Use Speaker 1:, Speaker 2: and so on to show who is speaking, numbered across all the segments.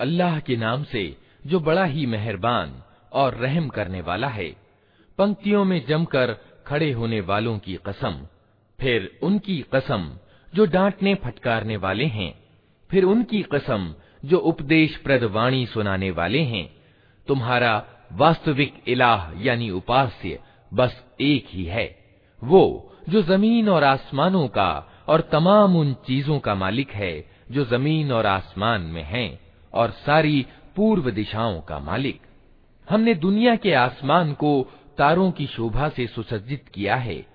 Speaker 1: अल्लाह के नाम से जो बड़ा ही मेहरबान और रहम करने वाला है पंक्तियों में जमकर खड़े होने वालों की कसम फिर उनकी कसम जो डांटने फटकारने वाले हैं फिर उनकी कसम जो उपदेश प्रद वाणी सुनाने वाले हैं तुम्हारा वास्तविक इलाह यानी उपास्य बस एक ही है। वो, जो ज़मीन और आसमानों का और तमाम उन चीज़ों का मालिक है, जो ज़मीन और आसमान में हैं और सारी पूर्व दिशाओं का मालिक। हमने दुनिया के आसमान को तारों की शोभा से सुसज्जित किया है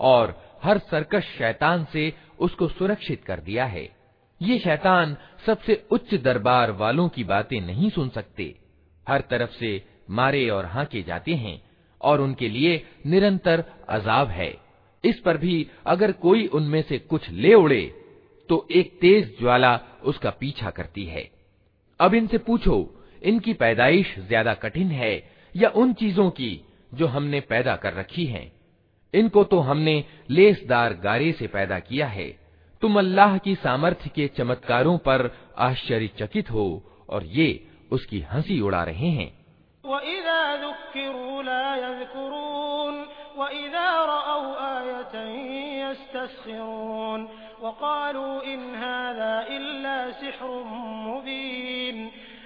Speaker 1: और हर सरकश शैतान से उसको सुरक्षित कर दिया है ये शैतान सबसे उच्च दरबार वालों की बातें नहीं सुन सकते हर तरफ से मारे और हाके जाते हैं और उनके लिए निरंतर अजाब है इस पर भी अगर कोई उनमें से कुछ ले उड़े तो एक तेज ज्वाला उसका पीछा करती है अब इनसे पूछो इनकी पैदाइश ज़्यादा कठिन है या उन चीज़ों की जो हमने पैदा कर रखी हैं। इनको तो हमने लेसदार गारे से पैदा किया है। तुम अल्लाह की सामर्थ्य के चमत्कारों पर आश्चर्यचकित हो और ये उसकी हँसी उड़ा रहे हैं।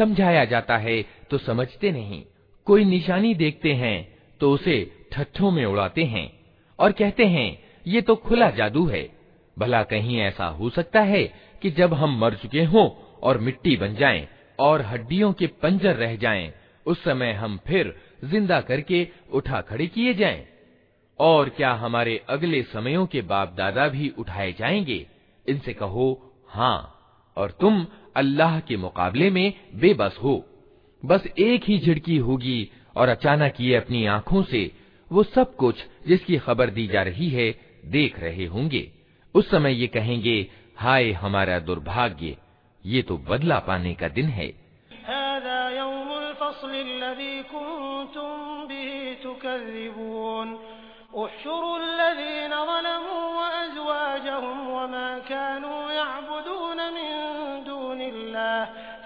Speaker 1: समझाया जाता है तो समझते नहीं। कोई निशानी देखते हैं तो उसे ठट्ठों में उड़ाते हैं। और कहते हैं ये तो खुला जादू है। भला कहीं ऐसा हो सकता है कि जब हम मर चुके हों और मिट्टी बन जाएँ और हड्डियों के पंजर रह जाएँ, उस समय हम फिर ज़िंदा करके उठा खड़े किए जाएँ। और क्या हमारे अगले समयों के बाप दादा भी उठाए जाएँगे? इनसे कहो हाँ और तुम अल्लाह के मुकाबले में बेबस हो। बस एक ही झिड़की होगी और अचानक ये अपनी आँखों से वो सब कुछ जिसकी खबर दी जा रही है देख रहे होंगे। उस समय ये कहेंगे, हाय हमारा दुर्भाग्य, ये तो बदला पाने का दिन है।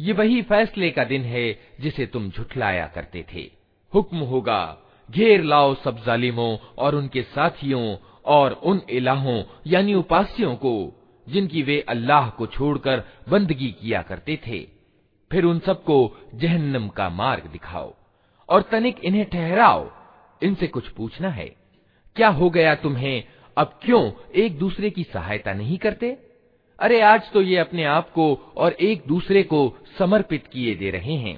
Speaker 1: ये वही फैसले का दिन है जिसे तुम झुठलाया करते थे हुक्म होगा घेर लाओ सब जालिमों और उनके साथियों और उन इलाहों यानी उपास्यों को जिनकी वे अल्लाह को छोड़कर बंदगी किया करते थे। फिर उन सबको जहन्नम का मार्ग दिखाओ और तनिक इन्हें ठहराओ। इनसे कुछ पूछना है, क्या हो गया तुम्हें? अब क्यों एक दूसरे की सहायता नहीं करते? अरे आज तो ये अपने आप को और एक दूसरे को समर्पित किए दे रहे हैं।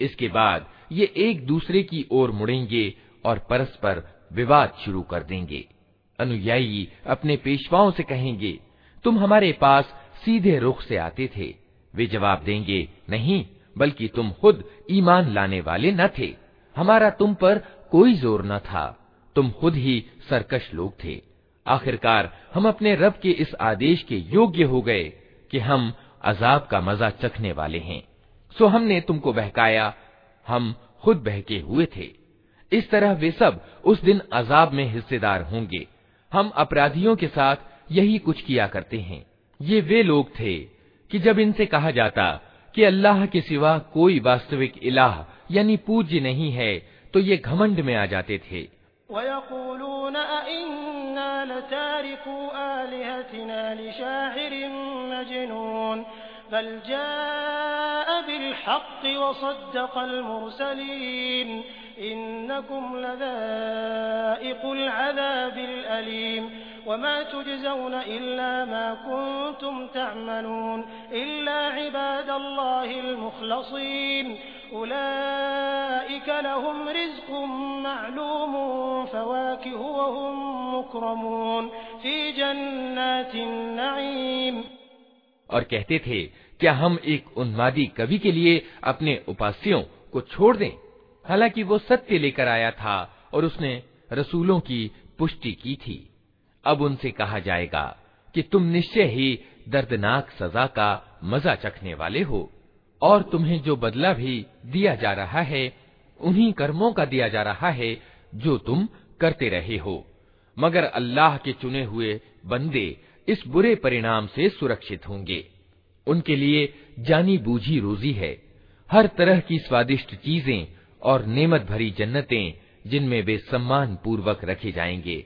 Speaker 1: इसके बाद ये एक दूसरे की ओर मुड़ेंगे और परस्पर विवाद शुरू कर देंगे अनुयायी अपने पेशवाओं से कहेंगे तुम हमारे पास सीधे रुख से आते थे। वे जवाब देंगे, नहीं, बल्कि तुम खुद ईमान लाने वाले न थे। हमारा तुम पर कोई ज़ोर न था। तुम खुद ही सरकश लोग थे। आखिरकार हम अपने रब के इस आदेश के योग्य हो गए कि हम अजाब का मज़ा चखने वाले हैं। सो हमने तुमको बहकाया। हम खुद बहके हुए थे। इस तरह वे सब उस दिन अजाब में हिस्सेदार होंगे। हम अपराधियों के साथ यही कुछ किया करते हैं। ये वे लोग थे कि जब इनसे कहा जाता कि अल्लाह के सिवा कोई वास्तविक इलाह, यानी पूज्य नहीं है तो ये घमंड में आ जाते थे।
Speaker 2: इन्नकुम लदाइकुल अज़ाबिल अलीम वमा तुजज़ौन इल्ला मा कुंतुम तअमलून इल्ला इबादल्लाहिल मुखलसीन उलाइक लहुम रिज़्कुम मअलूम फवाकिहु वहुम मुकरमून फ़ी जन्नातिन नईम
Speaker 1: और कहते थे क्या हम एक उन्मादी कवि के लिए अपने उपास्यों को छोड़ दें हालाँकि वो सत्य लेकर आया था और उसने रसूलों की पुष्टि की थी अब उनसे कहा जाएगा कि तुम निश्चय ही दर्दनाक सजा का मज़ा चखने वाले हो, और तुम्हें जो बदला भी दिया जा रहा है, उन्हीं कर्मों का दिया जा रहा है, जो तुम करते रहे हो। मगर अल्लाह के चुने हुए बंदे इस बुरे परिणाम से सुरक्षित होंगे। उनके लिए जानी बूझी रोजी है। हर तरह की स्वादिष्ट चीज़ें और नेमत भरी जन्नतें जिनमें वे सम्मान पूर्वक रखे जाएँगे।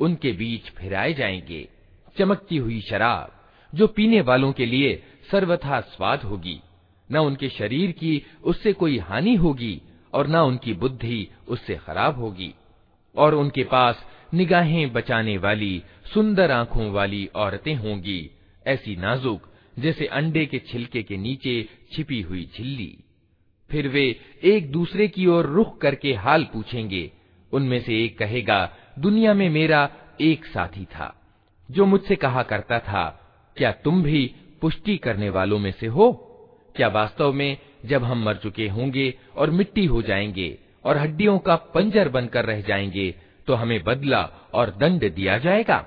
Speaker 1: उनके बीच फिराए जाएँगे। चमकती हुई शराब, जो पीने वालों के लिए सर्वथा स्वाद होगी। न उनके शरीर की उससे कोई हानि होगी, और न उनकी बुद्धि उससे खराब होगी। और उनके पास निगाहें बचाने वाली, सुंदर आँखों वाली औरतें होंगी, ऐसी नाजुक, जैसे अंडे के छिलके के नीचे छिपी हुई झिल्ली। फिर वे एक दूसरे की ओर रुख करके हाल पूछेंगे। उनमें से एक कहेगा दुनिया में मेरा एक साथी था, जो मुझसे कहा करता था, क्या तुम भी पुष्टि करने वालों में से हो? क्या वास्तव में जब हम मर चुके होंगे और मिट्टी हो जाएँगे और हड्डियों का पंजर बनकर रह जाएँगे तो हमें बदला और दंड दिया जाएगा?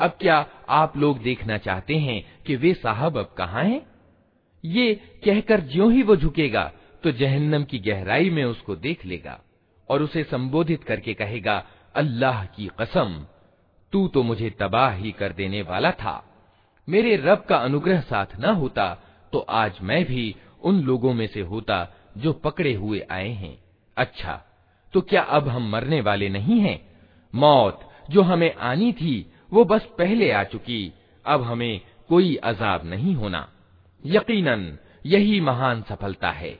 Speaker 1: अब क्या आप लोग देखना चाहते हैं कि वे साहब अब कहाँ हैं? ये कहकर ज्यों ही वो झुकेगा तो जहन्नम की गहराई में उसको देख लेगा और उसे संबोधित करके कहेगा, अल्लाह की कसम, तू तो मुझे तबाह ही कर देने वाला था। मेरे रब का अनुग्रह साथ न होता तो आज मैं भी उन लोगों में से होता जो पकड़े हुए आए हैं। अच्छा तो क्या अब हम मरने वाले नहीं हैं? मौत जो हमें आनी थी, वो बस पहले आ चुकी, अब हमें कोई अजाब नहीं होना। यकीनन, यही महान सफलता है।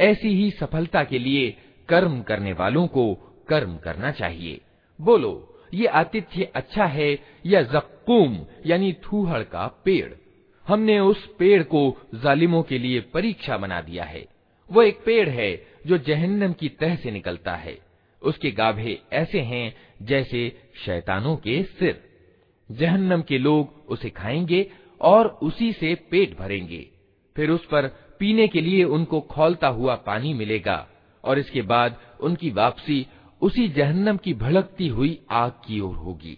Speaker 1: ऐसी ही सफलता के लिए कर्म करने वालों को कर्म करना चाहिए। बोलो, ये आतिथ्य अच्छा है या जक्कूम, यानी थूहड़ का पेड़? हमने उस पेड़ को जालिमों के लिए परीक्षा बना दिया है। वो एक पेड़ है जो जहन्नम की तह से निकलता है। उसके गाभे ऐसे हैं जैसे शैतानों के सिर जहन्नम के लोग उसे खाएंगे और उसी से पेट भरेंगे फिर उस पर पीने के लिए उनको खोलता हुआ पानी मिलेगा और इसके बाद उनकी वापसी उसी जहन्नम की भड़कती हुई आग की ओर होगी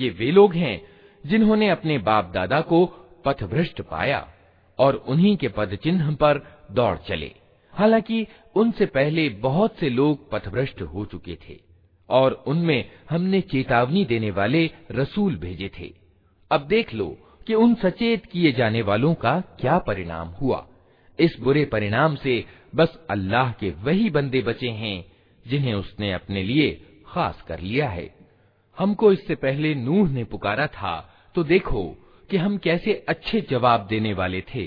Speaker 1: ये वे लोग हैं जिन्होंने अपने बाप दादा को पथभ्रष्ट पाया और उन्हीं के पद चिन्ह पर दौड़ चले। हालाँकि उनसे पहले बहुत से लोग पथभ्रष्ट हो चुके थे और उनमें हमने चेतावनी देने वाले रसूल भेजे थे। अब देख लो कि उन सचेत किए जाने वालों का क्या परिणाम हुआ। इस बुरे परिणाम से बस अल्लाह के वही बंदे बचे हैं जिन्हें उसने अपने लिए खास कर लिया है। हमको इससे पहले नूह ने पुकारा था तो देखो कि हम कैसे अच्छे जवाब देने वाले थे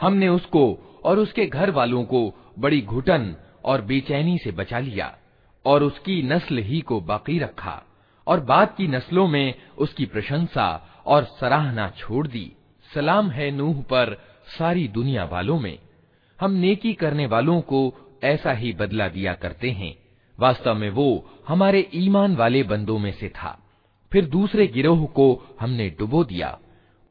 Speaker 1: हमने उसको और उसके घर वालों को बड़ी घुटन और बेचैनी से बचा लिया और उसकी नस्ल ही को बाकी रखा और बाद की नस्लों में उसकी प्रशंसा और सराहना छोड़ दी। सलाम है नूह पर सारी दुनिया वालों में। हम नेकी करने वालों को ऐसा ही बदला दिया करते हैं। वास्तव में वो हमारे ईमान वाले बंदों में से था। फिर दूसरे गिरोह को हमने डुबो दिया।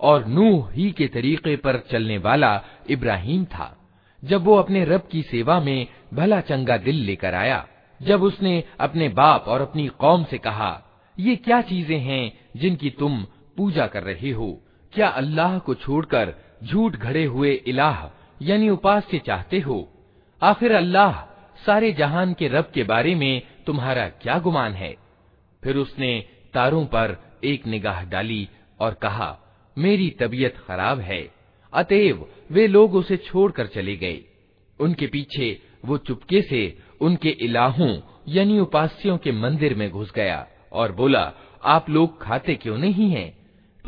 Speaker 1: और नूह ही के तरीके पर चलने वाला इब्राहिम था। जब वो अपने रब की सेवा में भला चंगा दिल लेकर आया, जब उसने अपने बाप और अपनी कौम से कहा, ये क्या चीज़ें हैं जिनकी तुम पूजा कर रहे हो? क्या अल्लाह को छोड़कर झूठ घड़े हुए इलाह, यानी उपास्य चाहते हो? आखिर अल्लाह सारे जहान के रब के बारे में तुम्हारा क्या गुमान है? फिर उसने तारों पर एक निगाह डाली और कहा मेरी तबीयत खराब है। अतएव वे लोग उसे छोड़कर चले गए। उनके पीछे वो चुपके से उनके इलाहों यानी उपास्यों के मंदिर में घुस गया और बोला, आप लोग खाते क्यों नहीं हैं?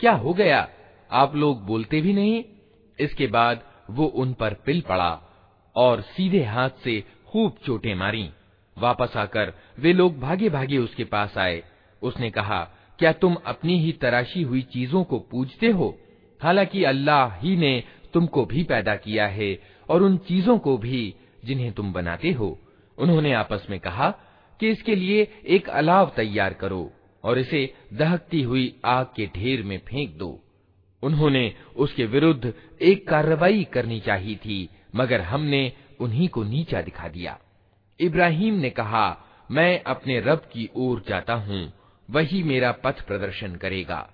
Speaker 1: क्या हो गया? आप लोग बोलते भी नहीं? इसके बाद वो उन पर पिल पड़ा और सीधे हाथ से खूब चोटें मारी। वापस आकर वे लोग भागे भागे उसके पास आए। उसने कहा, क्या तुम अपनी ही तराशी हुई चीज़ों को पूजते हो? हालाँकि अल्लाह ही ने तुमको भी पैदा किया है और उन चीज़ों को भी जिन्हें तुम बनाते हो। उन्होंने आपस में कहा कि इसके लिए एक अलाव तैयार करो और इसे दहकती हुई आग के ढेर में फेंक दो। उन्होंने उसके विरुद्ध एक कार्रवाई करनी चाहिए थी, मगर हमने उन्हीं को नीचा दिखा दिया। इब्राहिम ने कहा, मैं अपने रब की ओर जाता हूँ, वही मेरा पथ प्रदर्शन करेगा।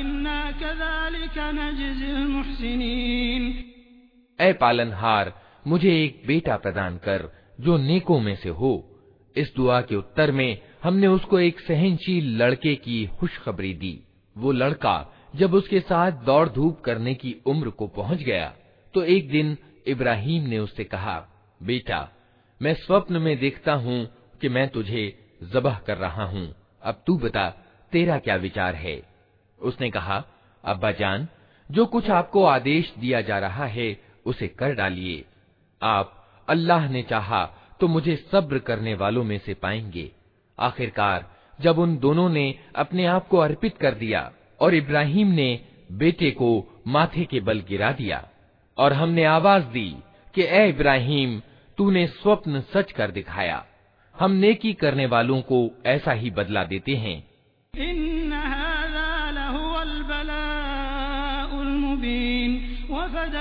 Speaker 2: इन्ना कज़ालिक नजज़िल मुहसिनीन
Speaker 1: ऐ पालनहार मुझे एक बेटा प्रदान कर जो नेकों में से हो इस दुआ के उत्तर में हमने उसको एक सहनशील लड़के की खुशखबरी दी वो लड़का जब उसके साथ दौड़ धूप करने की उम्र को पहुँच गया तो एक दिन इब्राहिम ने उससे कहा, बेटा, मैं स्वप्न में देखता हूँ कि मैं तुझे जबह कर रहा हूँ। अब तू बता, तेरा क्या विचार है? उसने कहा, अब्बा जान, जो कुछ आपको आदेश दिया जा रहा है, उसे कर डालिए। आप अल्लाह ने चाहा तो मुझे सब्र करने वालों में से पाएँगे। आखिरकार, जब उन दोनों ने अपने आप को अर्पित कर दिया और इब्राहिम ने बेटे को माथे के बल गिरा दिया, और हमने आवाज़ दी कि, ए इब्राहिम, तूने स्वप्न सच कर दिखाया। हम नेकी करने वालों को ऐसा ही बदला देते हैं।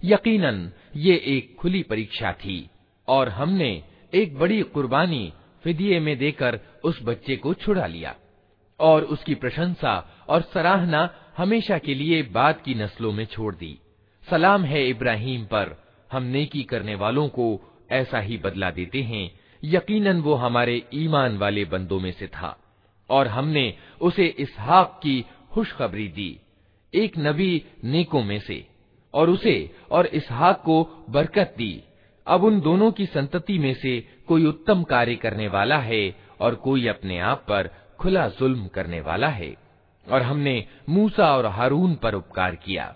Speaker 1: यकीनन ये एक खुली परीक्षा थी और हमने एक बड़ी कुर्बानी फिदिये में देकर उस बच्चे को छुड़ा लिया और उसकी प्रशंसा और सराहना हमेशा के लिए बाद की नस्लों में छोड़ दी सलाम है इब्राहिम पर हम नेकी करने वालों को ऐसा ही बदला देते हैं। यकीनन वो हमारे ईमान वाले बंदों में से था, और हमने उसे इसहाक की खुशखबरी दी, एक नबी नेकों में से, और उसे और इसहाक को बरकत दी। अब उन दोनों की संतति में से कोई उत्तम कार्य करने वाला है, और कोई अपने आप पर खुला जुल्म करने वाला है। और हमने मूसा और हारून पर उपकार किया।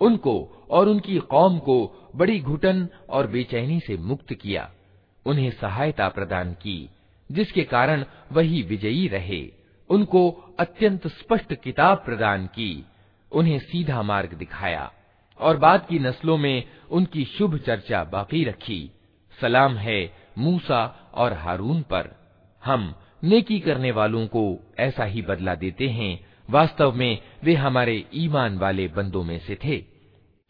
Speaker 1: उनको और उनकी कौम को बड़ी घुटन और बेचैनी से मुक्त किया। उन्हें सहायता प्रदान की, जिसके कारण वही विजयी रहे। उनको अत्यंत स्पष्ट किताब प्रदान की। उन्हें सीधा मार्ग दिखाया और बाद की नस्लों में उनकी शुभ चर्चा बाकी रखी। सलाम है मूसा और हारून पर। हम नेकी करने वालों को ऐसा ही बदला देते हैं। वास्तव में वे हमारे ईमान वाले बंदों में से थे।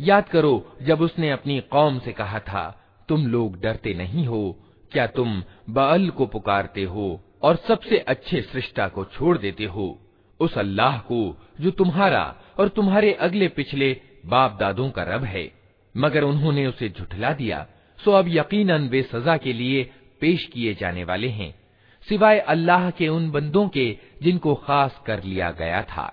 Speaker 1: याद करो, जब उसने अपनी कौम से कहा था, तुम लोग डरते नहीं हो, क्या तुम बाल को पुकारते हो और सबसे अच्छे सृष्टा को छोड़ देते हो? उस अल्लाह को, जो तुम्हारा और तुम्हारे अगले पिछले बाप दादों का रब है। मगर उन्होंने उसे झुठला दिया, सो अब यकीनन वे सजा के लिए पेश किए जाने वाले हैं, सिवाय अल्लाह के उन बंदों के जिनको खास कर लिया गया था।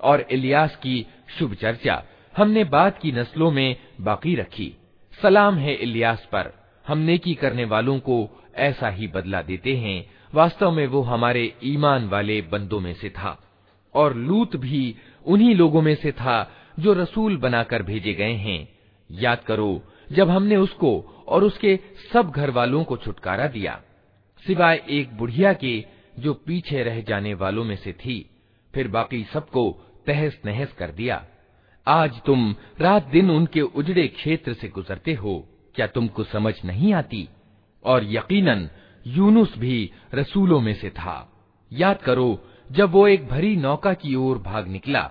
Speaker 1: और इलियास की शुभ चर्चा हमने बाद की नस्लों में बाकी रखी सलाम है इलियास पर हम नेकी करने वालों को ऐसा ही बदला देते हैं वास्तव में वो हमारे ईमान वाले बंदों में से था। और लूत भी उन्हीं लोगों में से था जो रसूल बनाकर भेजे गए हैं। याद करो, जब हमने उसको और उसके सब घर वालों को छुटकारा दिया, सिवाय एक बुढ़िया के जो पीछे रह जाने वालों में से थी, फिर बाकी सबको तहस नहस कर दिया। आज तुम रात दिन उनके उजड़े क्षेत्र से गुजरते हो, क्या तुमको समझ नहीं आती? और यकीनन यूनुस भी रसूलों में से था याद करो जब वो एक भरी नौका की ओर भाग निकला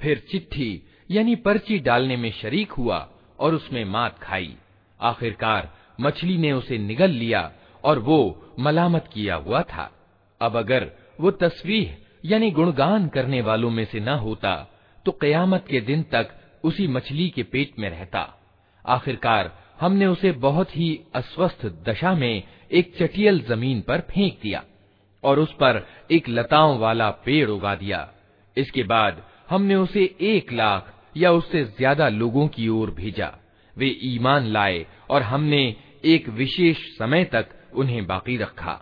Speaker 1: फिर चिट्ठी यानी पर्ची डालने में शरीक हुआ और उसमें मात खाई आखिरकार मछली ने उसे निगल लिया और वो मलामत किया हुआ था अब अगर वो तस्वीर यानी गुणगान करने वालों में से न होता तो कयामत के दिन तक उसी मछली के पेट में रहता। आखिरकार हमने उसे बहुत ही अस्वस्थ दशा में एक चटियल ज़मीन पर फेंक दिया और उस पर एक लताओं वाला पेड़ उगा दिया। इसके बाद हमने उसे एक लाख या उससे ज़्यादा लोगों की ओर भेजा। वे ईमान लाए और हमने एक विशेष समय तक उन्हें बाकी रखा।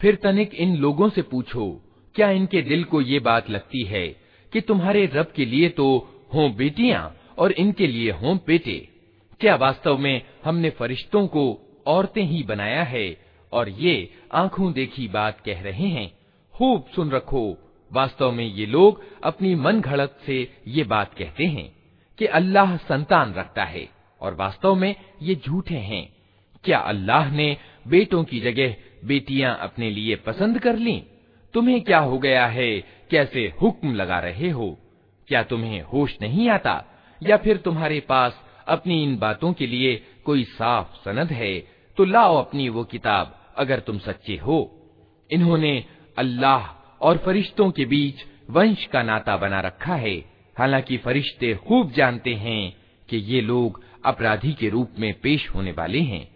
Speaker 1: फिर तनिक इन लोगों से पूछो क्या इनके दिल को ये बात लगती है कि तुम्हारे रब के लिए तो हों बेटियां और इनके लिए हों बेटे क्या वास्तव में हमने फरिश्तों को औरतें ही बनाया है और ये आँखों देखी बात कह रहे हैं। खूब सुन रखो, वास्तव में ये लोग अपनी मन घड़त से ये बात कहते हैं कि अल्लाह संतान रखता है और वास्तव में ये झूठे हैं। क्या अल्लाह ने बेटों की जगह बेटियाँ अपने लिए पसंद कर ली? तुम्हें क्या हो गया है? कैसे हुक्म लगा रहे हो? क्या तुम्हें होश नहीं आता? या फिर तुम्हारे पास अपनी इन बातों के लिए कोई साफ़ सनद है तो लाओ अपनी वो किताब, अगर तुम सच्चे हो। इन्होंने अल्लाह और फरिश्तों के बीच वंश का नाता बना रखा है। हालाँकि फरिश्ते खूब जानते हैं कि ये लोग अपराधी के रूप में पेश होने वाले हैं।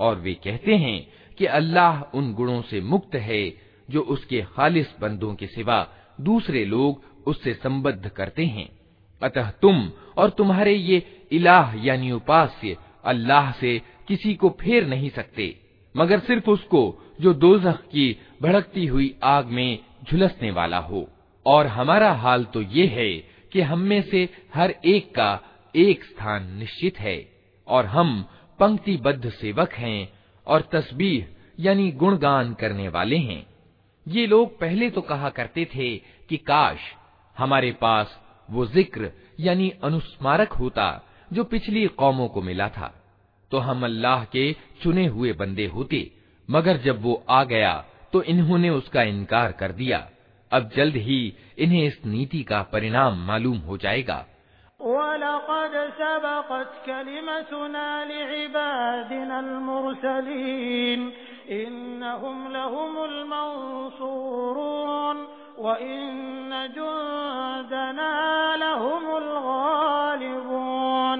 Speaker 1: और वे कहते हैं कि अल्लाह उन गुणों से मुक्त है जो उसके खालिस बंदों के सिवा दूसरे लोग उससे संबद्ध करते हैं अतः तुम और तुम्हारे ये इलाह यानी उपास्य अल्लाह से किसी को फेर नहीं सकते, मगर सिर्फ़ उसको, जो दोजख की भड़कती हुई आग में झुलसने वाला हो। और हमारा हाल तो ये है कि हम में से हर एक का एक स्थान निश्चित है, और हम पंक्तिबद्ध सेवक हैं और तस्बीह, यानी गुणगान करने वाले हैं। ये लोग पहले तो कहा करते थे कि काश हमारे पास वो ज़िक्र, यानी अनुस्मारक होता, जो पिछली कौमों को मिला था। तो हम अल्लाह के चुने हुए बंदे होते, मगर जब वो आ गया तो इन्होंने उसका इनकार कर दिया। अब जल्द ही इन्हें इस नीति का परिणाम मालूम हो जाएगा।
Speaker 2: सबक़त कलिमतुना लिइबादिना अलमुरसलीन, इन्नहुम लहुमुल मंसूरून व इन्न जुंदना लहुमुल गालिबून।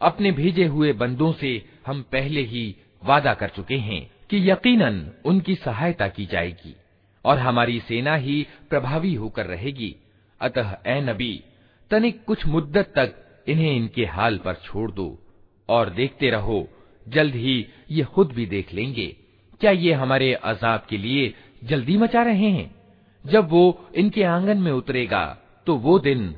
Speaker 1: अपने भेजे हुए बंदों से हम पहले ही वादा कर चुके हैं कि यकीनन उनकी सहायता की जाएगी और हमारी सेना ही प्रभावी होकर रहेगी अतः ए नबी तनिक कुछ मुद्दत तक इन्हें इनके हाल पर छोड़ दो और देखते रहो, जल्द ही ये खुद भी देख लेंगे। क्या ये हमारे अजाब के लिए जल्दी मचा रहे हैं? जब वो इनके आँगन में उतरेगा तो वो दिन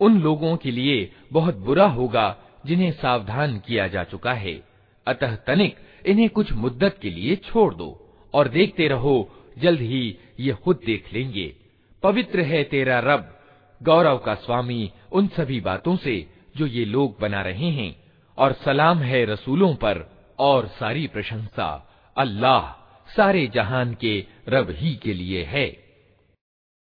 Speaker 1: उन लोगों के लिए बहुत बुरा होगा जिन्हें सावधान किया जा चुका है। अतः तनिक इन्हें कुछ मुद्दत के लिए छोड़ दो और देखते रहो, जल्द ही ये खुद देख लेंगे। पवित्र है तेरा रब गौरव का स्वामी उन सभी बातों से जो ये लोग बना रहे हैं, और सलाम है रसूलों पर और सारी प्रशंसा अल्लाह सारे जहान के रब ही के लिए है।